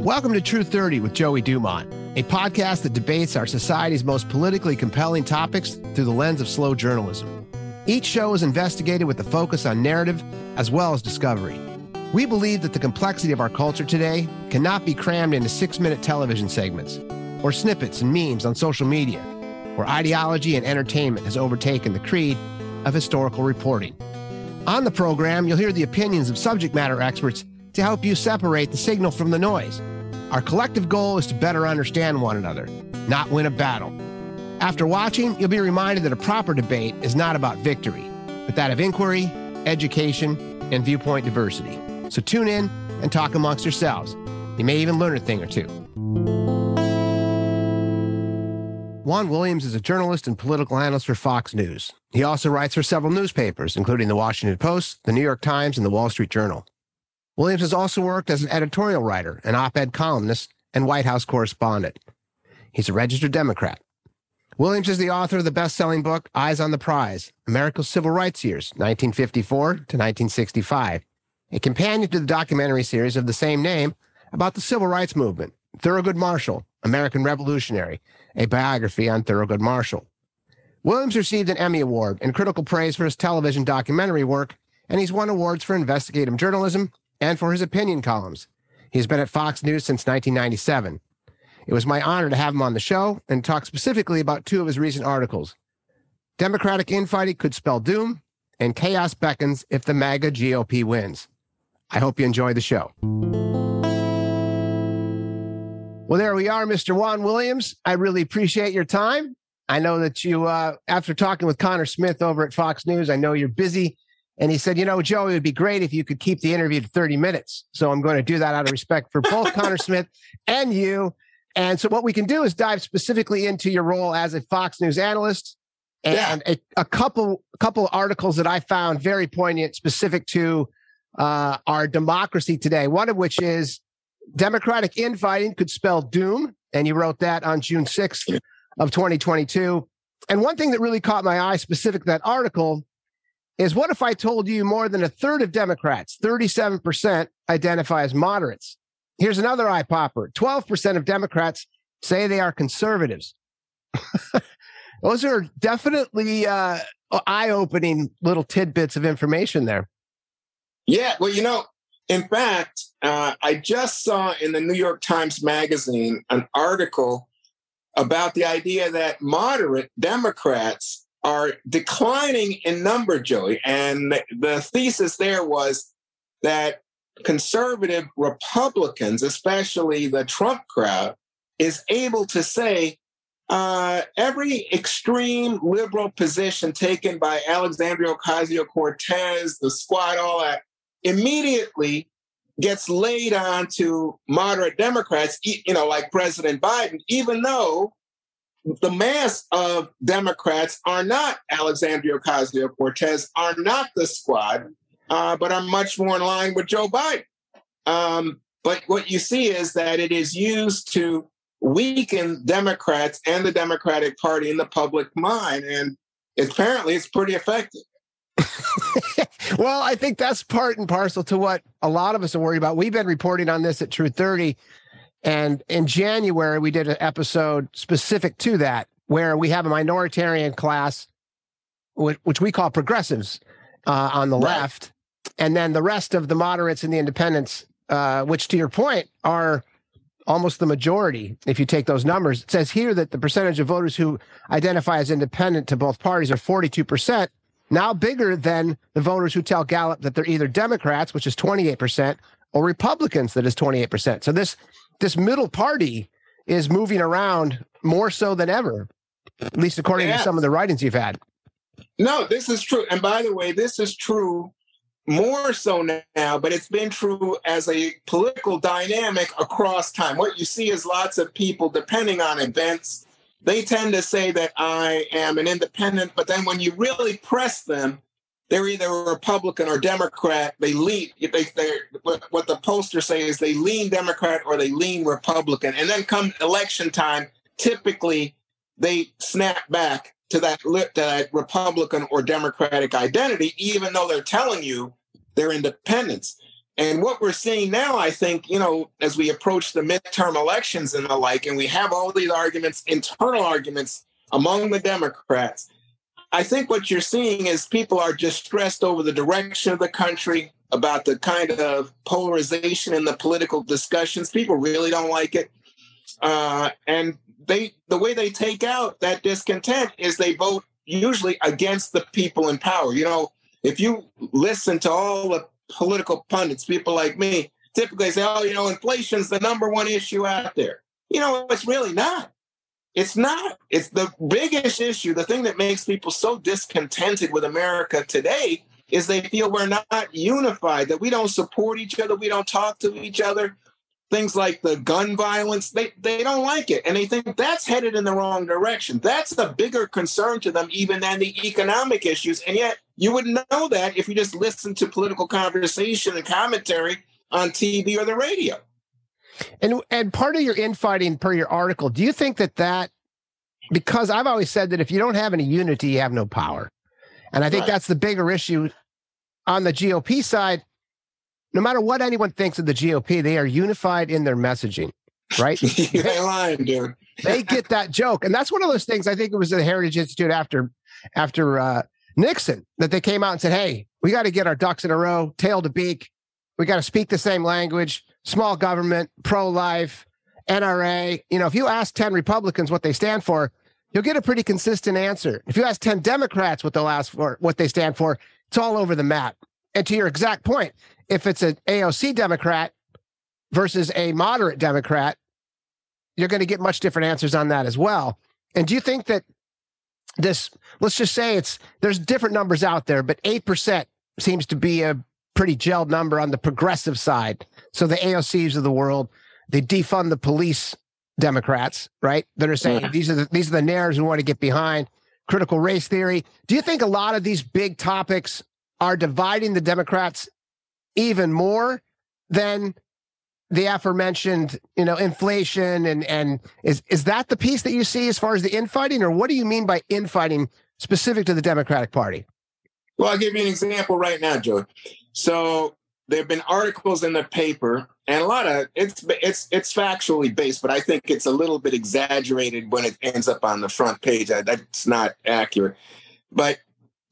Welcome to True 30 with Joey Dumont, a podcast that debates our society's most politically compelling topics through the lens of slow journalism. Each show is investigated with a focus on narrative as well as discovery. We believe that the complexity of our culture today cannot be crammed into six minute television segments or snippets and memes on social media, where ideology and entertainment has overtaken the creed of historical reporting. On the program, you'll hear the opinions of subject matter experts to help you separate the signal from the noise. Our collective goal is to better understand one another, not win a battle. After watching, you'll be reminded that a proper debate is not about victory, but that of inquiry, education, and viewpoint diversity. So tune in and talk amongst yourselves. You may even learn a thing or two. Juan Williams is a journalist and political analyst for Fox News. He also writes for several newspapers, including the Washington Post, the New York Times, and the Wall Street Journal. Williams has also worked as an editorial writer, an op ed columnist, and White House correspondent. He's a registered Democrat. Williams is the author of the best selling book, Eyes on the Prize America's Civil Rights Years, 1954 to 1965, a companion to the documentary series of the same name about the civil rights movement, Thurgood Marshall, American Revolutionary, a biography on Thurgood Marshall. Williams received an Emmy Award and critical praise for his television documentary work, and he's won awards for investigative journalism and for his opinion columns. He's been at Fox News since 1997. It was my honor to have him on the show and talk specifically about two of his recent articles. Democratic infighting could spell doom, and chaos beckons if the MAGA GOP wins. I hope you enjoy the show. Well, there we are, Mr. Juan Williams. I really appreciate your time. I know that you, uh, after talking with Connor Smith over at Fox News, I know you're busy and he said, You know, Joe, it would be great if you could keep the interview to 30 minutes. So I'm going to do that out of respect for both Connor Smith and you. And so what we can do is dive specifically into your role as a Fox News analyst and yeah. a, a, couple couple of articles that I found very poignant, specific to uh, our democracy today. One of which is Democratic infighting could spell doom, and you wrote that on June 6th of 2022. And one thing that really caught my eye, specific to that article, is what if I told you more than a third of Democrats, 37%, identify as moderates? Here's another eye popper 12% of Democrats say they are conservatives. Those are definitely uh, eye opening little tidbits of information there. Yeah. Well, you know, in fact, uh, I just saw in the New York Times Magazine an article about the idea that moderate Democrats are declining in number, Joey. And the thesis there was that conservative Republicans, especially the Trump crowd, is able to say uh, every extreme liberal position taken by Alexandria Ocasio Cortez, the squad, all that, immediately gets laid on to moderate Democrats, you know, like President Biden, even though the mass of Democrats are not Alexandria Ocasio Cortez, are not the squad, uh, but are much more in line with Joe Biden. Um, but what you see is that it is used to weaken Democrats and the Democratic Party in the public mind. And apparently it's pretty effective. well, I think that's part and parcel to what a lot of us are worried about. We've been reporting on this at True 30 and in January, we did an episode specific to that, where we have a minoritarian class, which, which we call progressives uh, on the right. left, and then the rest of the moderates and the independents, uh, which to your point are almost the majority if you take those numbers. It says here that the percentage of voters who identify as independent to both parties are 42%, now bigger than the voters who tell Gallup that they're either Democrats, which is 28%, or Republicans, that is 28%. So this this middle party is moving around more so than ever, at least according yeah. to some of the writings you've had. No, this is true. And by the way, this is true more so now, but it's been true as a political dynamic across time. What you see is lots of people, depending on events, they tend to say that I am an independent, but then when you really press them, they're either Republican or Democrat. They lean. They, what the posters say is they lean Democrat or they lean Republican, and then come election time, typically they snap back to that, to that Republican or Democratic identity, even though they're telling you they're independents. And what we're seeing now, I think, you know, as we approach the midterm elections and the like, and we have all these arguments, internal arguments among the Democrats, I think what you're seeing is people are distressed over the direction of the country, about the kind of polarization in the political discussions. People really don't like it. Uh, and they the way they take out that discontent is they vote usually against the people in power. You know, if you listen to all the political pundits, people like me, typically say, oh, you know, inflation's the number one issue out there. You know, it's really not. It's not. It's the biggest issue. The thing that makes people so discontented with America today is they feel we're not unified, that we don't support each other, we don't talk to each other. Things like the gun violence, they, they don't like it. And they think that's headed in the wrong direction. That's a bigger concern to them even than the economic issues. And yet you would know that if you just listen to political conversation and commentary on TV or the radio. And and part of your infighting per your article, do you think that that because I've always said that if you don't have any unity, you have no power. And I think right. that's the bigger issue on the GOP side. No matter what anyone thinks of the GOP, they are unified in their messaging, right? you ain't lying, dude. they get that joke. And that's one of those things I think it was the Heritage Institute after after uh, Nixon that they came out and said, hey, we got to get our ducks in a row, tail to beak. We got to speak the same language, small government, pro life, NRA. You know, if you ask 10 Republicans what they stand for, you'll get a pretty consistent answer. If you ask 10 Democrats what they'll ask for, what they stand for, it's all over the map. And to your exact point, if it's an AOC Democrat versus a moderate Democrat, you're going to get much different answers on that as well. And do you think that this let's just say it's there's different numbers out there but 8% seems to be a pretty gelled number on the progressive side. So the aocs of the world they defund the police democrats right? That are saying yeah. these are the these are the narratives we want to get behind. Critical race theory. Do you think a lot of these big topics are dividing the democrats even more than the aforementioned, you know, inflation and and is is that the piece that you see as far as the infighting, or what do you mean by infighting specific to the Democratic Party? Well, I'll give you an example right now, Joe. So there have been articles in the paper, and a lot of it's it's it's factually based, but I think it's a little bit exaggerated when it ends up on the front page. That's not accurate, but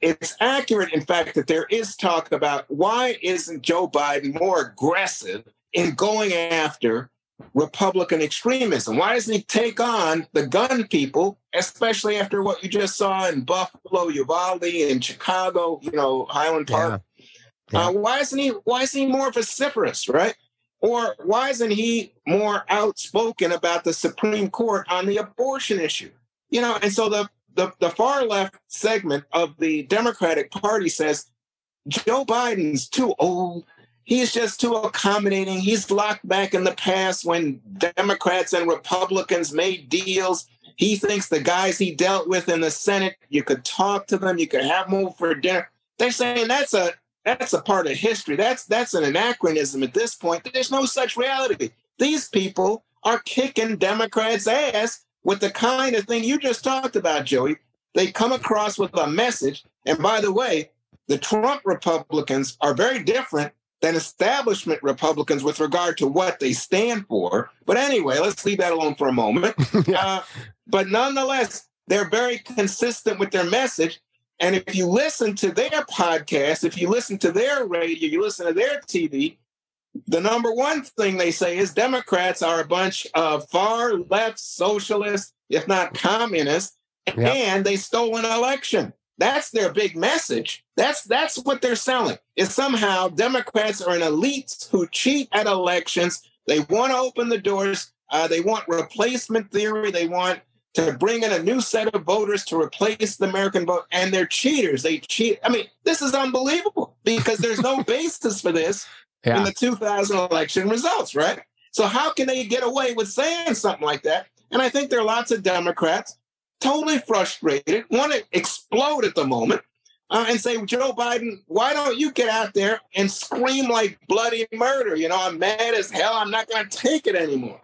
it's accurate, in fact, that there is talk about why isn't Joe Biden more aggressive in going after Republican extremism? Why doesn't he take on the gun people, especially after what you just saw in Buffalo, Uvalde, in Chicago, you know, Highland Park? Yeah. Yeah. Uh, why isn't he? Why isn't he more vociferous, right? Or why isn't he more outspoken about the Supreme Court on the abortion issue? You know, and so the the, the far left segment of the Democratic Party says Joe Biden's too old he's just too accommodating. He's locked back in the past when Democrats and Republicans made deals. He thinks the guys he dealt with in the Senate, you could talk to them, you could have them over for dinner. They're saying that's a that's a part of history. That's that's an anachronism at this point. There's no such reality. These people are kicking Democrats' ass with the kind of thing you just talked about, Joey. They come across with a message. And by the way, the Trump Republicans are very different than establishment Republicans with regard to what they stand for. But anyway, let's leave that alone for a moment. yeah. uh, but nonetheless, they're very consistent with their message. And if you listen to their podcast, if you listen to their radio, you listen to their TV, the number one thing they say is Democrats are a bunch of far left socialists, if not communists, yep. and they stole an election. That's their big message. That's that's what they're selling. Is somehow Democrats are an elite who cheat at elections. They want to open the doors. Uh, they want replacement theory. They want to bring in a new set of voters to replace the American vote, and they're cheaters. They cheat. I mean, this is unbelievable because there's no basis for this yeah. in the 2000 election results, right? So how can they get away with saying something like that? And I think there are lots of Democrats totally frustrated, want to explode at the moment, uh, and say, Joe Biden, why don't you get out there and scream like bloody murder? You know, I'm mad as hell. I'm not going to take it anymore.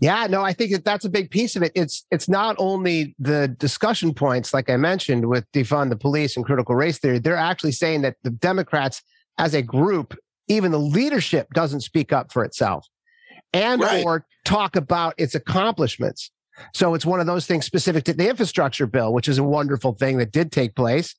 Yeah, no, I think that that's a big piece of it. It's it's not only the discussion points, like I mentioned, with defund the police and critical race theory. They're actually saying that the Democrats, as a group, even the leadership doesn't speak up for itself and right. or talk about its accomplishments. So it's one of those things specific to the infrastructure bill, which is a wonderful thing that did take place,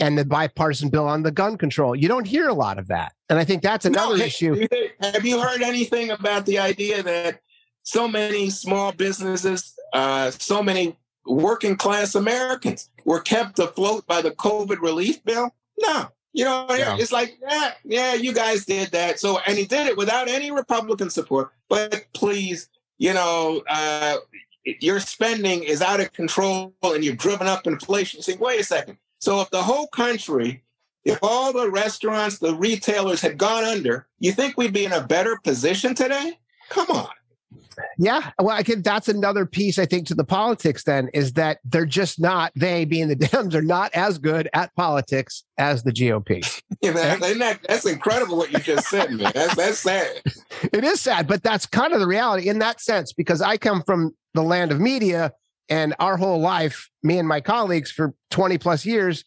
and the bipartisan bill on the gun control. You don't hear a lot of that. And I think that's another no, issue. Have you heard anything about the idea that so many small businesses, uh, so many working class Americans were kept afloat by the COVID relief bill? No. You know, yeah. it's like, yeah, yeah, you guys did that. So, and he did it without any Republican support. But please, you know, uh, your spending is out of control and you've driven up inflation. You say, wait a second. So if the whole country, if all the restaurants, the retailers had gone under, you think we'd be in a better position today? Come on. Yeah, well, I think that's another piece. I think to the politics then is that they're just not they being the Dems are not as good at politics as the GOP. yeah, that, that's incredible what you just said, man. That's that's sad. It is sad, but that's kind of the reality in that sense because I come from the land of media and our whole life, me and my colleagues for 20 plus years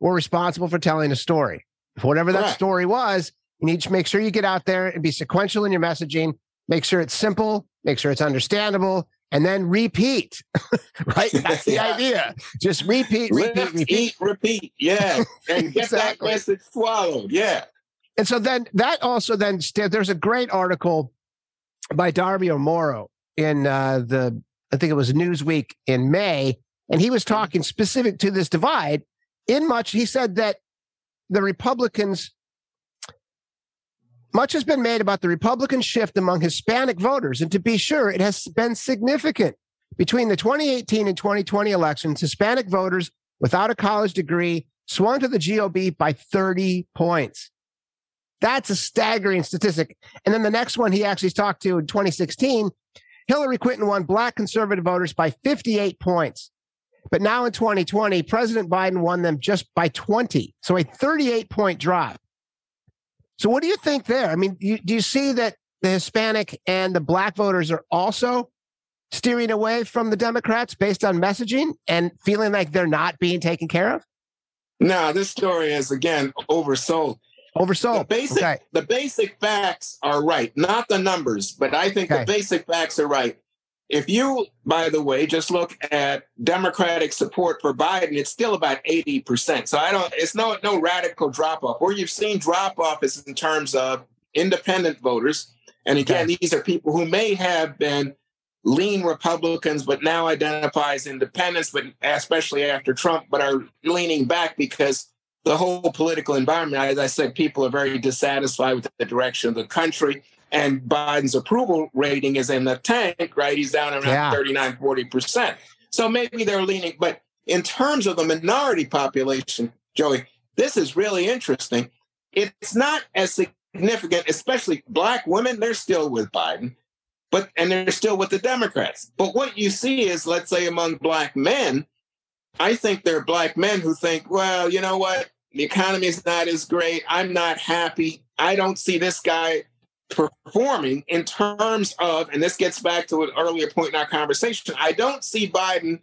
were responsible for telling a story. Whatever that Correct. story was, you need to make sure you get out there and be sequential in your messaging, make sure it's simple, make sure it's understandable, and then repeat. right? That's the yeah. idea. Just repeat, repeat, Lift, repeat. Eat, repeat. Yeah. And get exactly. that message swallowed. Yeah. And so then that also then there's a great article by Darby O'Morrow in uh, the I think it was Newsweek in May, and he was mm-hmm. talking specific to this divide. In much, he said that the Republicans, much has been made about the Republican shift among Hispanic voters. And to be sure, it has been significant. Between the 2018 and 2020 elections, Hispanic voters without a college degree swung to the GOP by 30 points. That's a staggering statistic. And then the next one he actually talked to in 2016 Hillary Clinton won black conservative voters by 58 points. But now in 2020, President Biden won them just by 20. So a 38 point drop. So what do you think there? I mean, you, do you see that the Hispanic and the black voters are also steering away from the Democrats based on messaging and feeling like they're not being taken care of? No, this story is again oversold. Oversold. The basic, okay. the basic facts are right, not the numbers, but I think okay. the basic facts are right. If you, by the way, just look at Democratic support for Biden, it's still about 80%. So I don't, it's no, no radical drop off. Where you've seen drop off is in terms of independent voters. And again, these are people who may have been lean Republicans, but now identify as independents, but especially after Trump, but are leaning back because the whole political environment, as I said, people are very dissatisfied with the direction of the country. And Biden's approval rating is in the tank, right? He's down around yeah. 39, 40%. So maybe they're leaning. But in terms of the minority population, Joey, this is really interesting. It's not as significant, especially black women, they're still with Biden, but and they're still with the Democrats. But what you see is, let's say, among black men, I think there are black men who think, well, you know what? The economy is not as great. I'm not happy. I don't see this guy performing in terms of, and this gets back to an earlier point in our conversation. I don't see Biden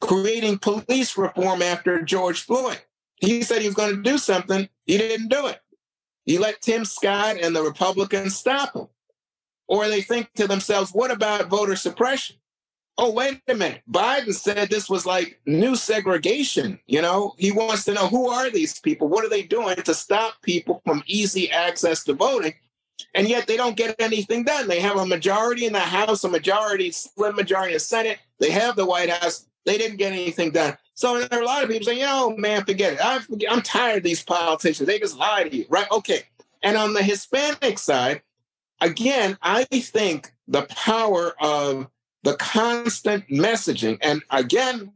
creating police reform after George Floyd. He said he was going to do something. He didn't do it. He let Tim Scott and the Republicans stop him. Or they think to themselves, what about voter suppression? oh, wait a minute. Biden said this was like new segregation. You know, he wants to know who are these people? What are they doing to stop people from easy access to voting? And yet they don't get anything done. They have a majority in the House, a majority, slim majority in the Senate. They have the White House. They didn't get anything done. So there are a lot of people saying, you know, man, forget it. I I'm tired of these politicians. They just lie to you, right? Okay. And on the Hispanic side, again, I think the power of the constant messaging. And again,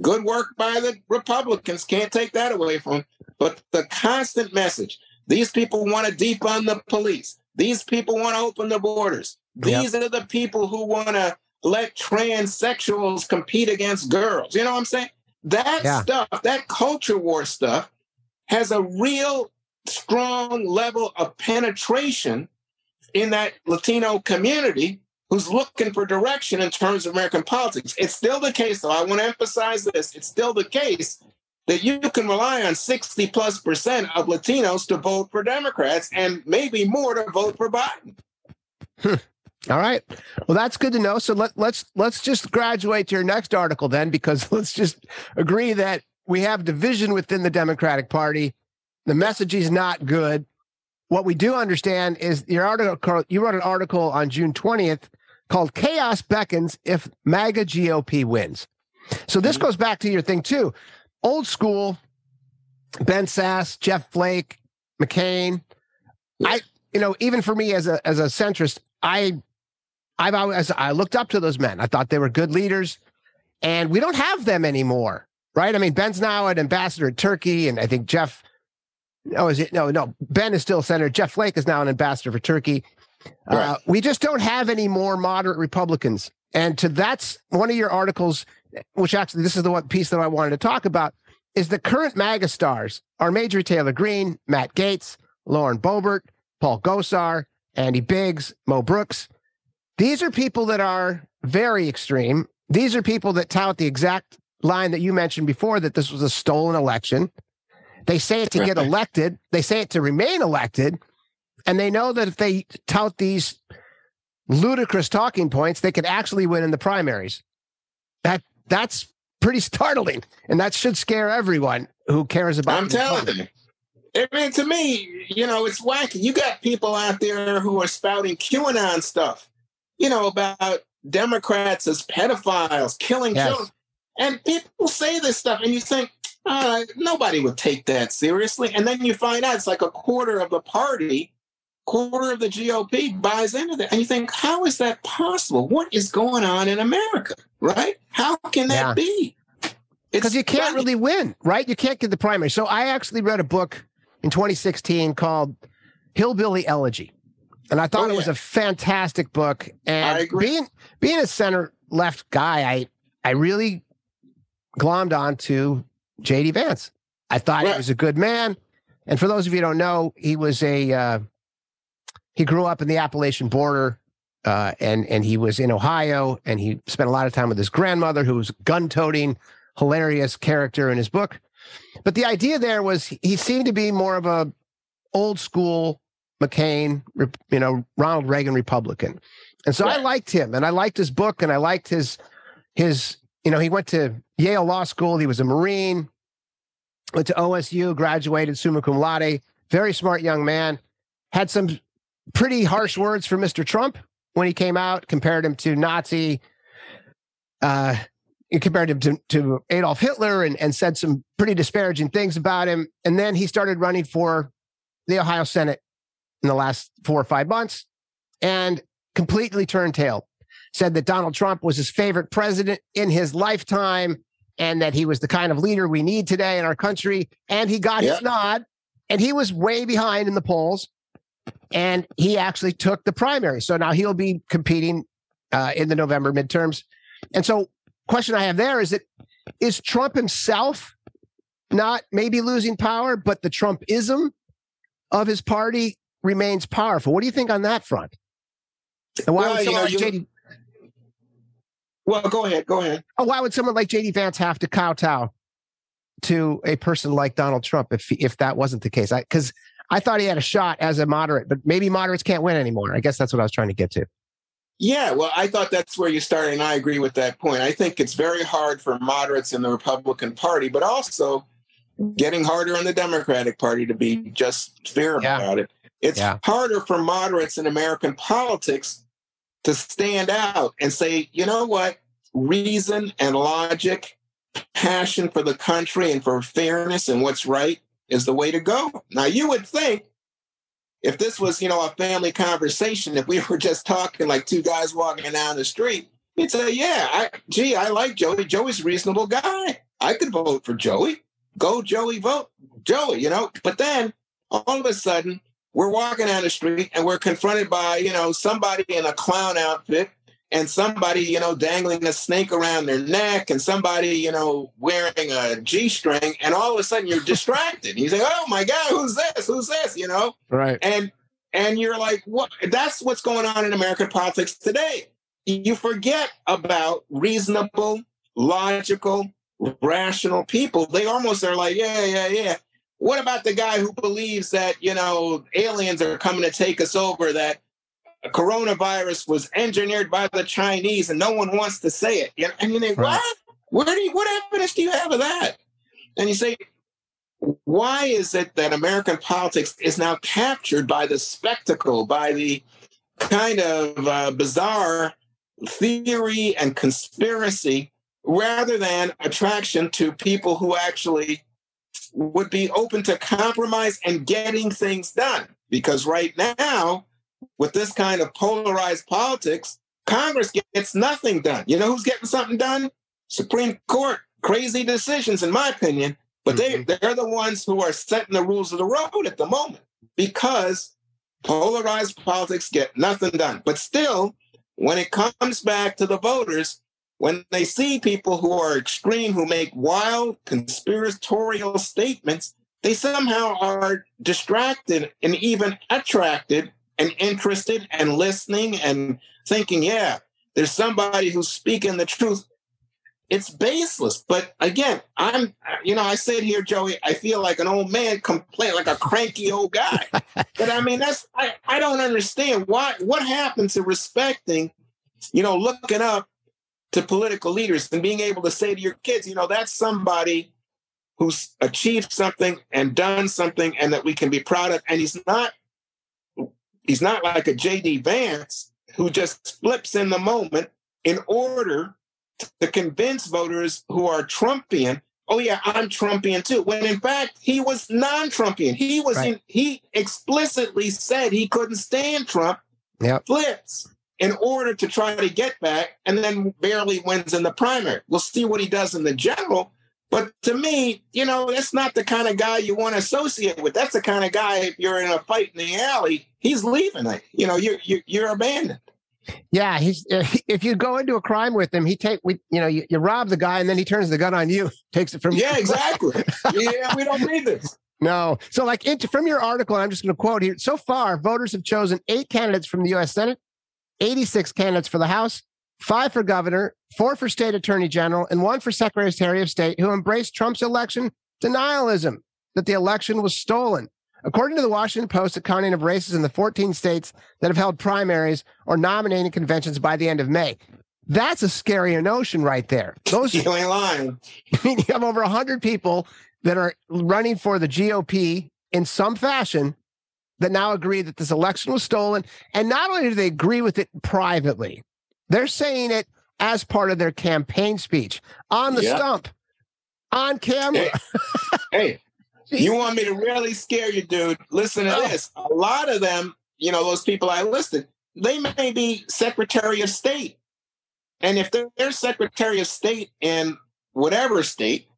good work by the Republicans, can't take that away from them. But the constant message these people want to defund the police, these people want to open the borders, these yep. are the people who want to let transsexuals compete against girls. You know what I'm saying? That yeah. stuff, that culture war stuff, has a real strong level of penetration in that Latino community who's looking for direction in terms of American politics. It's still the case, though. I want to emphasize this. It's still the case that you can rely on 60 plus percent of Latinos to vote for Democrats and maybe more to vote for Biden. All right. Well, that's good to know. So let, let's let's just graduate to your next article then, because let's just agree that we have division within the Democratic Party. The message is not good. What we do understand is your article. You wrote an article on June twentieth called "Chaos Beckons If MAGA GOP Wins." So this mm-hmm. goes back to your thing too. Old school. Ben Sasse, Jeff Flake, McCain. I, you know, even for me as a as a centrist, I I've always I looked up to those men. I thought they were good leaders, and we don't have them anymore, right? I mean, Ben's now an ambassador in Turkey, and I think Jeff. Oh, is it no, no? Ben is still senator. Jeff Flake is now an ambassador for Turkey. Uh, right. Uh, we just don't have any more moderate Republicans, and to that's one of your articles, which actually this is the one piece that I wanted to talk about. Is the current MAGA stars are Marjorie Taylor Greene, Matt Gaetz, Lauren Boebert, Paul Gosar, Andy Biggs, Mo Brooks. These are people that are very extreme. These are people that tout the exact line that you mentioned before that this was a stolen election. They say it to get elected, they say it to remain elected. And they know that if they tout these ludicrous talking points, they could actually win in the primaries. That that's pretty startling. And that should scare everyone who cares about I'm telling you. I mean, to me, you know, it's wacky. You got people out there who are spouting QAnon stuff you know, about Democrats as pedophiles, killing yes. children. And people say this stuff, and you think, uh, nobody would take that seriously. And then you find out it's like a quarter of the party, quarter of the GOP buys into that. And you think, how is that possible? What is going on in America, right? How can that yeah. be? Because you can't really win, right? You can't get the primary. So I actually read a book in 2016 called Hillbilly Elegy. And I thought oh, it was a fantastic book. And being being a center left guy, I I really glommed onto JD Vance. I thought he was a good man. And for those of you who don't know, he was a uh, he grew up in the Appalachian border, uh, and and he was in Ohio, and he spent a lot of time with his grandmother, who was gun-toting, hilarious character in his book. But the idea there was he seemed to be more of a old school McCain, you know, Ronald Reagan Republican. And so right. I liked him and I liked his book and I liked his his you know, he went to Yale Law School, he was a Marine, went to OSU, graduated summa cum laude, very smart young man, had some pretty harsh words for Mr. Trump when he came out, compared him to Nazi uh compared him to, to Adolf Hitler and, and said some pretty disparaging things about him. And then he started running for the Ohio Senate in the last four or five months and completely turned tail. Said that Donald Trump was his favorite president in his lifetime and that he was the kind of leader we need today in our country. And he got yep. his nod and he was way behind in the polls. And he actually took the primary. So now he'll be competing uh, in the November midterms. And so, question I have there is that is Trump himself not maybe losing power, but the Trumpism of his party remains powerful. What do you think on that front? And why well, would someone you know, like JD? Well, go ahead. Go ahead. Oh, why would someone like JD Vance have to kowtow to a person like Donald Trump if if that wasn't the case? Because I, thought he had a shot as a moderate, but maybe moderates can't win anymore. I guess that's what I was trying to get to. Yeah, well, I thought that's where you started, and I agree with that point. I think it's very hard for moderates in the Republican Party, but also getting harder on the Democratic Party to be just fair yeah. about it. It's yeah. harder for moderates in American politics to stand out and say, you know what, reason and logic, passion for the country and for fairness and what's right is the way to go. Now, you would think if this was, you know, a family conversation, if we were just talking like two guys walking down the street, you'd say, yeah, I, gee, I like Joey. Joey's a reasonable guy. I could vote for Joey. Go, Joey, vote. Joey, you know. But then all of a sudden, we're walking down the street and we're confronted by, you know, somebody in a clown outfit and somebody, you know, dangling a snake around their neck and somebody, you know, wearing a G string. And all of a sudden you're distracted. You say, oh my God, who's this? Who's this? You know? Right. And and you're like, what that's what's going on in American politics today. You forget about reasonable, logical, rational people. They almost are like, yeah, yeah, yeah. What about the guy who believes that, you know, aliens are coming to take us over, that coronavirus was engineered by the Chinese and no one wants to say it? And you think, right. what? Where do you, what evidence do you have of that? And you say, why is it that American politics is now captured by the spectacle, by the kind of uh, bizarre theory and conspiracy rather than attraction to people who actually would be open to compromise and getting things done? Because right now, with this kind of polarized politics, Congress gets nothing done. You know who's getting something done? Supreme Court. Crazy decisions, in my opinion, but mm-hmm. they, they're the ones who are setting the rules of the road at the moment because polarized politics get nothing done. But still, when it comes back to the voters, when they see people who are extreme, who make wild conspiratorial statements, they somehow are distracted and even attracted and interested and listening and thinking, yeah, there's somebody who's speaking the truth it's baseless. But again, I'm, you know, I sit here, Joey, I feel like an old man complain, like a cranky old guy. but I mean, that's, I, I don't understand why, what happened to respecting, you know, looking up to political leaders and being able to say to your kids, you know, that's somebody who's achieved something and done something and that we can be proud of. And he's not, he's not like a JD Vance who just flips in the moment in order to convince voters who are Trumpian, oh yeah, I'm Trumpian too. When in fact he was non-Trumpian. He was right. in, he explicitly said he couldn't stand Trump. Yep. Flips in order to try to get back, and then barely wins in the primary. We'll see what he does in the general. But to me, you know, that's not the kind of guy you want to associate with. That's the kind of guy if you're in a fight in the alley, he's leaving. You know, you're you're, you're abandoned. Yeah, he's if you go into a crime with him, he take we you know you, you rob the guy and then he turns the gun on you, takes it from yeah, you. exactly. yeah, we don't need this. No, so like into, from your article, I'm just going to quote here. So far, voters have chosen eight candidates from the U.S. Senate, 86 candidates for the House, five for governor, four for state attorney general, and one for secretary of state who embraced Trump's election denialism that the election was stolen. According to the Washington Post, the counting of races in the 14 states that have held primaries or nominating conventions by the end of May. That's a scary notion right there. Those you ain't lying. You have over 100 people that are running for the GOP in some fashion that now agree that this election was stolen. And not only do they agree with it privately, they're saying it as part of their campaign speech on the stump, on camera. Hey, hey you want me to really scare you, dude? Listen to oh. this. A lot of them, you know, those people I listed, they may be Secretary of State. And if they're, they're Secretary of State in whatever state,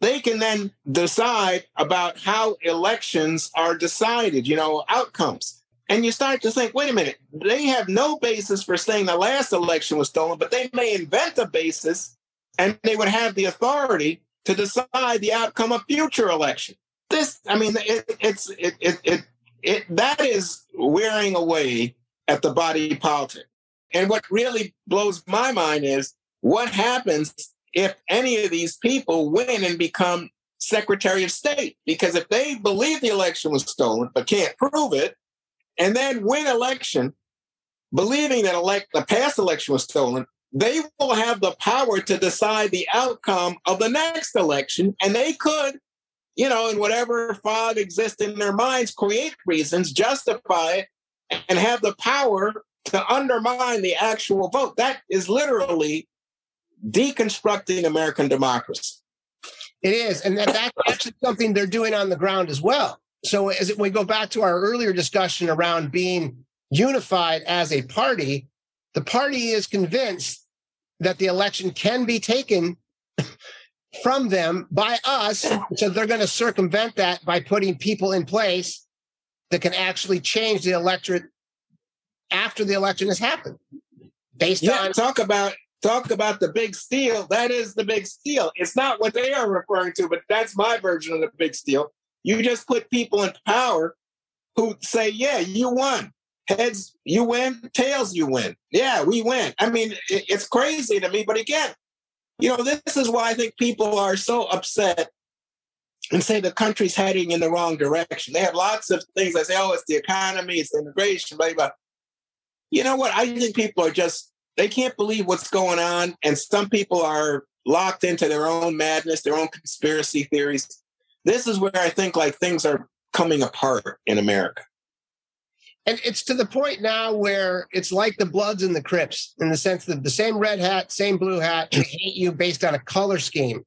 they can then decide about how elections are decided, you know, outcomes. And you start to think, wait a minute, they have no basis for saying the last election was stolen, but they may invent a basis and they would have the authority to decide the outcome of future elections this, I mean, it, it's it, it it it that is wearing away at the body politic. And what really blows my mind is what happens if any of these people win and become Secretary of State? Because if they believe the election was stolen but can't prove it, and then win election, believing that elect the past election was stolen, they will have the power to decide the outcome of the next election, and they could you know, in whatever fog exists in their minds, create reasons, justify it, and have the power to undermine the actual vote. That is literally deconstructing American democracy. It is. And that, that's actually something they're doing on the ground as well. So as we go back to our earlier discussion around being unified as a party, the party is convinced that the election can be taken from them by us. So they're going to circumvent that by putting people in place that can actually change the electorate after the election has happened. Based yeah, on talk about talk about the big steal. That is the big steal. It's not what they are referring to, but that's my version of the big steal. You just put people in power who say, "Yeah, you won." Heads, you win. Tails, you win. Yeah, we win. I mean, it's crazy to me. But again, You know, this is why I think people are so upset and say the country's heading in the wrong direction. They have lots of things I say, oh, it's the economy, it's immigration, blah, blah. You know what? I think people are just, they can't believe what's going on. And some people are locked into their own madness, their own conspiracy theories. This is where I think like things are coming apart in America. And it's to the point now where it's like the Bloods and the Crips in the sense that the same red hat, same blue hat, they hate you based on a color scheme.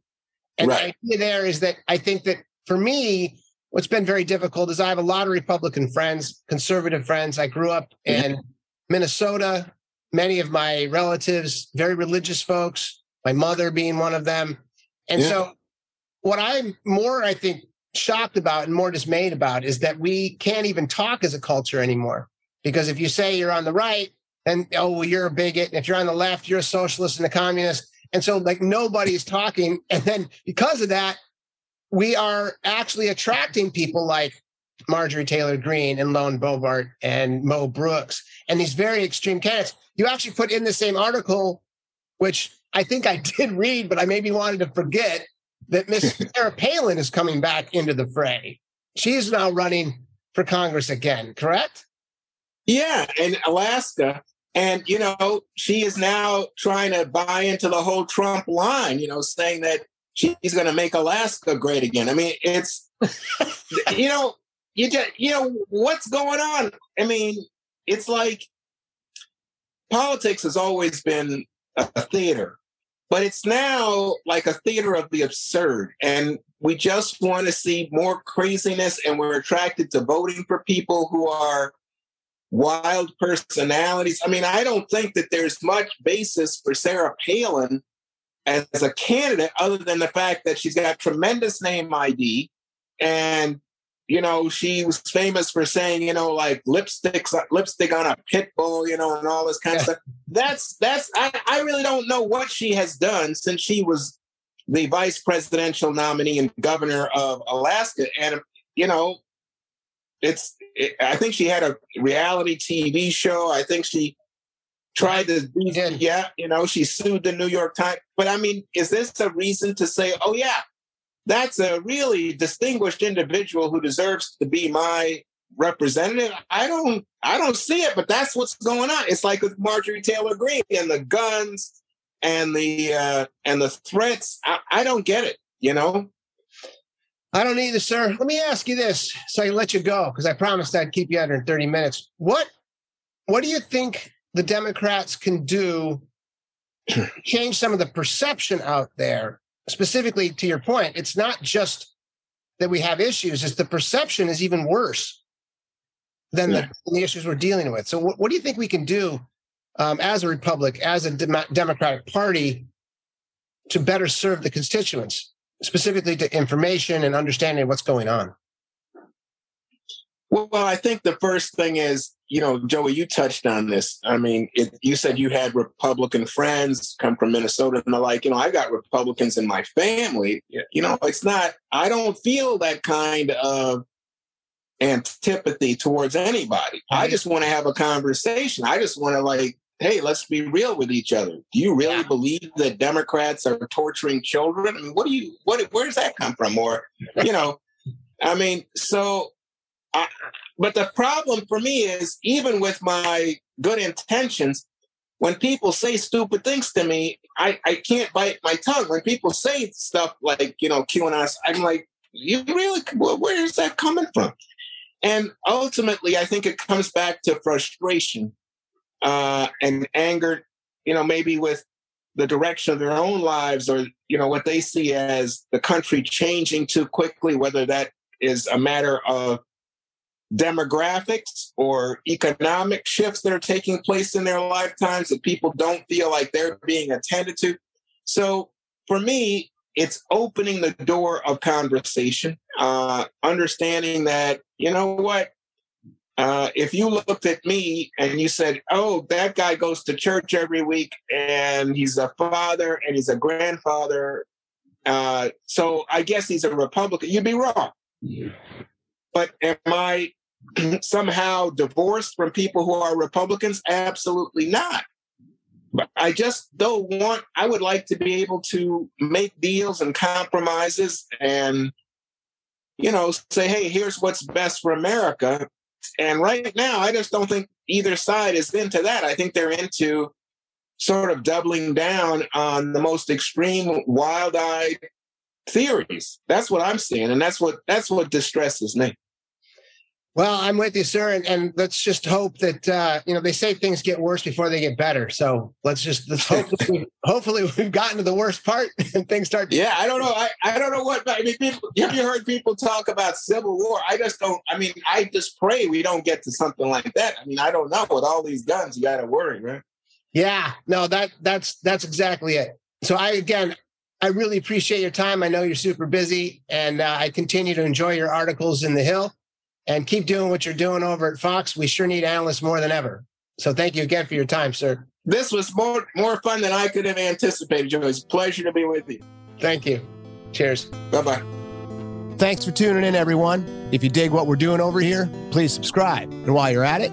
And right. the idea there is that I think that for me, what's been very difficult is I have a lot of Republican friends, conservative friends. I grew up mm-hmm. in Minnesota. Many of my relatives, very religious folks, my mother being one of them. And yeah. so, what I'm more, I think, shocked about and more dismayed about is that we can't even talk as a culture anymore. Because if you say you're on the right, then, oh, well, you're a bigot. If you're on the left, you're a socialist and a communist. And so, like, nobody's talking. And then, because of that, we are actually attracting people like Marjorie Taylor Greene and Lauren Boebert and Mo Brooks and these very extreme candidates. You actually put in the same article, which I think I did read, but I maybe wanted to forget that Miss Sarah Palin is coming back into the fray. She's now running for Congress again, correct? Yeah, in Alaska. And, you know, she is now trying to buy into the whole Trump line, you know, saying that she's going to make Alaska great again. I mean, it's, you know, you just, you know, what's going on? I mean, it's like politics has always been a theater but it's now like a theater of the absurd. And we just want to see more craziness, and we're attracted to voting for people who are wild personalities. I mean, I don't think that there's much basis for Sarah Palin as a candidate other than the fact that she's got tremendous name ID and you know, she was famous for saying, you know, like lipsticks, uh, lipstick on a pit bull, you know, and all this kind of stuff. That's that's I, I really don't know what she has done since she was the vice presidential nominee and governor of Alaska. And you know, it's it, I think she had a reality TV show. I think she tried to be yeah, you know, she sued the New York Times. But I mean, is this a reason to say, oh yeah, that's a really distinguished individual who deserves to be my representative. I don't I don't see it, but that's what's going on. It's like with Marjorie Taylor Greene and the guns and the uh, and the threats. I, I don't get it, you know. I don't either, sir. Let me ask you this, so I let you go because I promised I'd keep you under 30 minutes. What what do you think the Democrats can do change some of the perception out there specifically to your point, it's not just that we have issues, it's the perception is even worse than, yeah. the, the, issues we're dealing with. So, what, what do you think we can do um, as a republic, as a dem- Democratic Party, to better serve the constituents, specifically to information and understanding what's going on? Well, I think the first thing is, you know, Joey, you touched on this. I mean, it, you said you had Republican friends come from Minnesota and the like. You know, I got Republicans in my family. You know, it's not, I don't feel that kind of antipathy towards anybody. I mm-hmm. just want to have a conversation. I just want to, like, hey, let's be real with each other. Do you really yeah. believe that Democrats are torturing children? I mean, what do you, what, where does that come from? Or, you know, I mean, so But the problem for me is even with my good intentions, when people say stupid things to me, I, I can't bite my tongue. When people say stuff like, you know, QAnon, I'm like, you really, where is that coming from? And ultimately, I think it comes back to frustration uh, and anger, you know, maybe with the direction of their own lives or, you know, what they see as the country changing too quickly, whether that is a matter of demographics or economic shifts that are taking place in their lifetimes that people don't feel like they're being attended to. So for me, it's opening the door of conversation, uh, understanding that, you know what, uh, if you looked at me and you said, oh, that guy goes to church every week and he's a father and he's a grandfather, uh, so I guess he's a Republican, you'd be wrong. Yeah. But am I somehow divorced from people who are Republicans? Absolutely not. But I just don't want, I would like to be able to make deals and compromises and, you know, say, hey, here's what's best for America. And right now, I just don't think either side is into that. I think they're into sort of doubling down on the most extreme, wild eyed theories. That's what I'm seeing. And that's what that's what distresses me. Well, I'm with you, sir, and, and let's just hope that uh, you know they say things get worse before they get better. So let's just let's hope we, hopefully we've gotten to the worst part and things start. Yeah, I don't know. I, I don't know what I mean. People, have you heard people talk about civil war? I just don't. I mean, I just pray we don't get to something like that. I mean, I don't know. With all these guns, you got to worry, right? Yeah, no that that's that's exactly it. So I again, I really appreciate your time. I know you're super busy, and uh, I continue to enjoy your articles in the Hill and keep doing what you're doing over at Fox. We sure need analysts more than ever. So thank you again for your time, sir. This was more more fun than I could have anticipated, Joe. It's a pleasure to be with you. Thank you. Cheers. Bye bye. Thanks for tuning in, everyone. If you dig what we're doing over here, please subscribe. And while you're at it,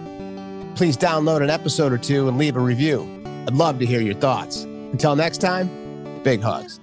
please download an episode or two and leave a review. I'd love to hear your thoughts. Until next time, big hugs.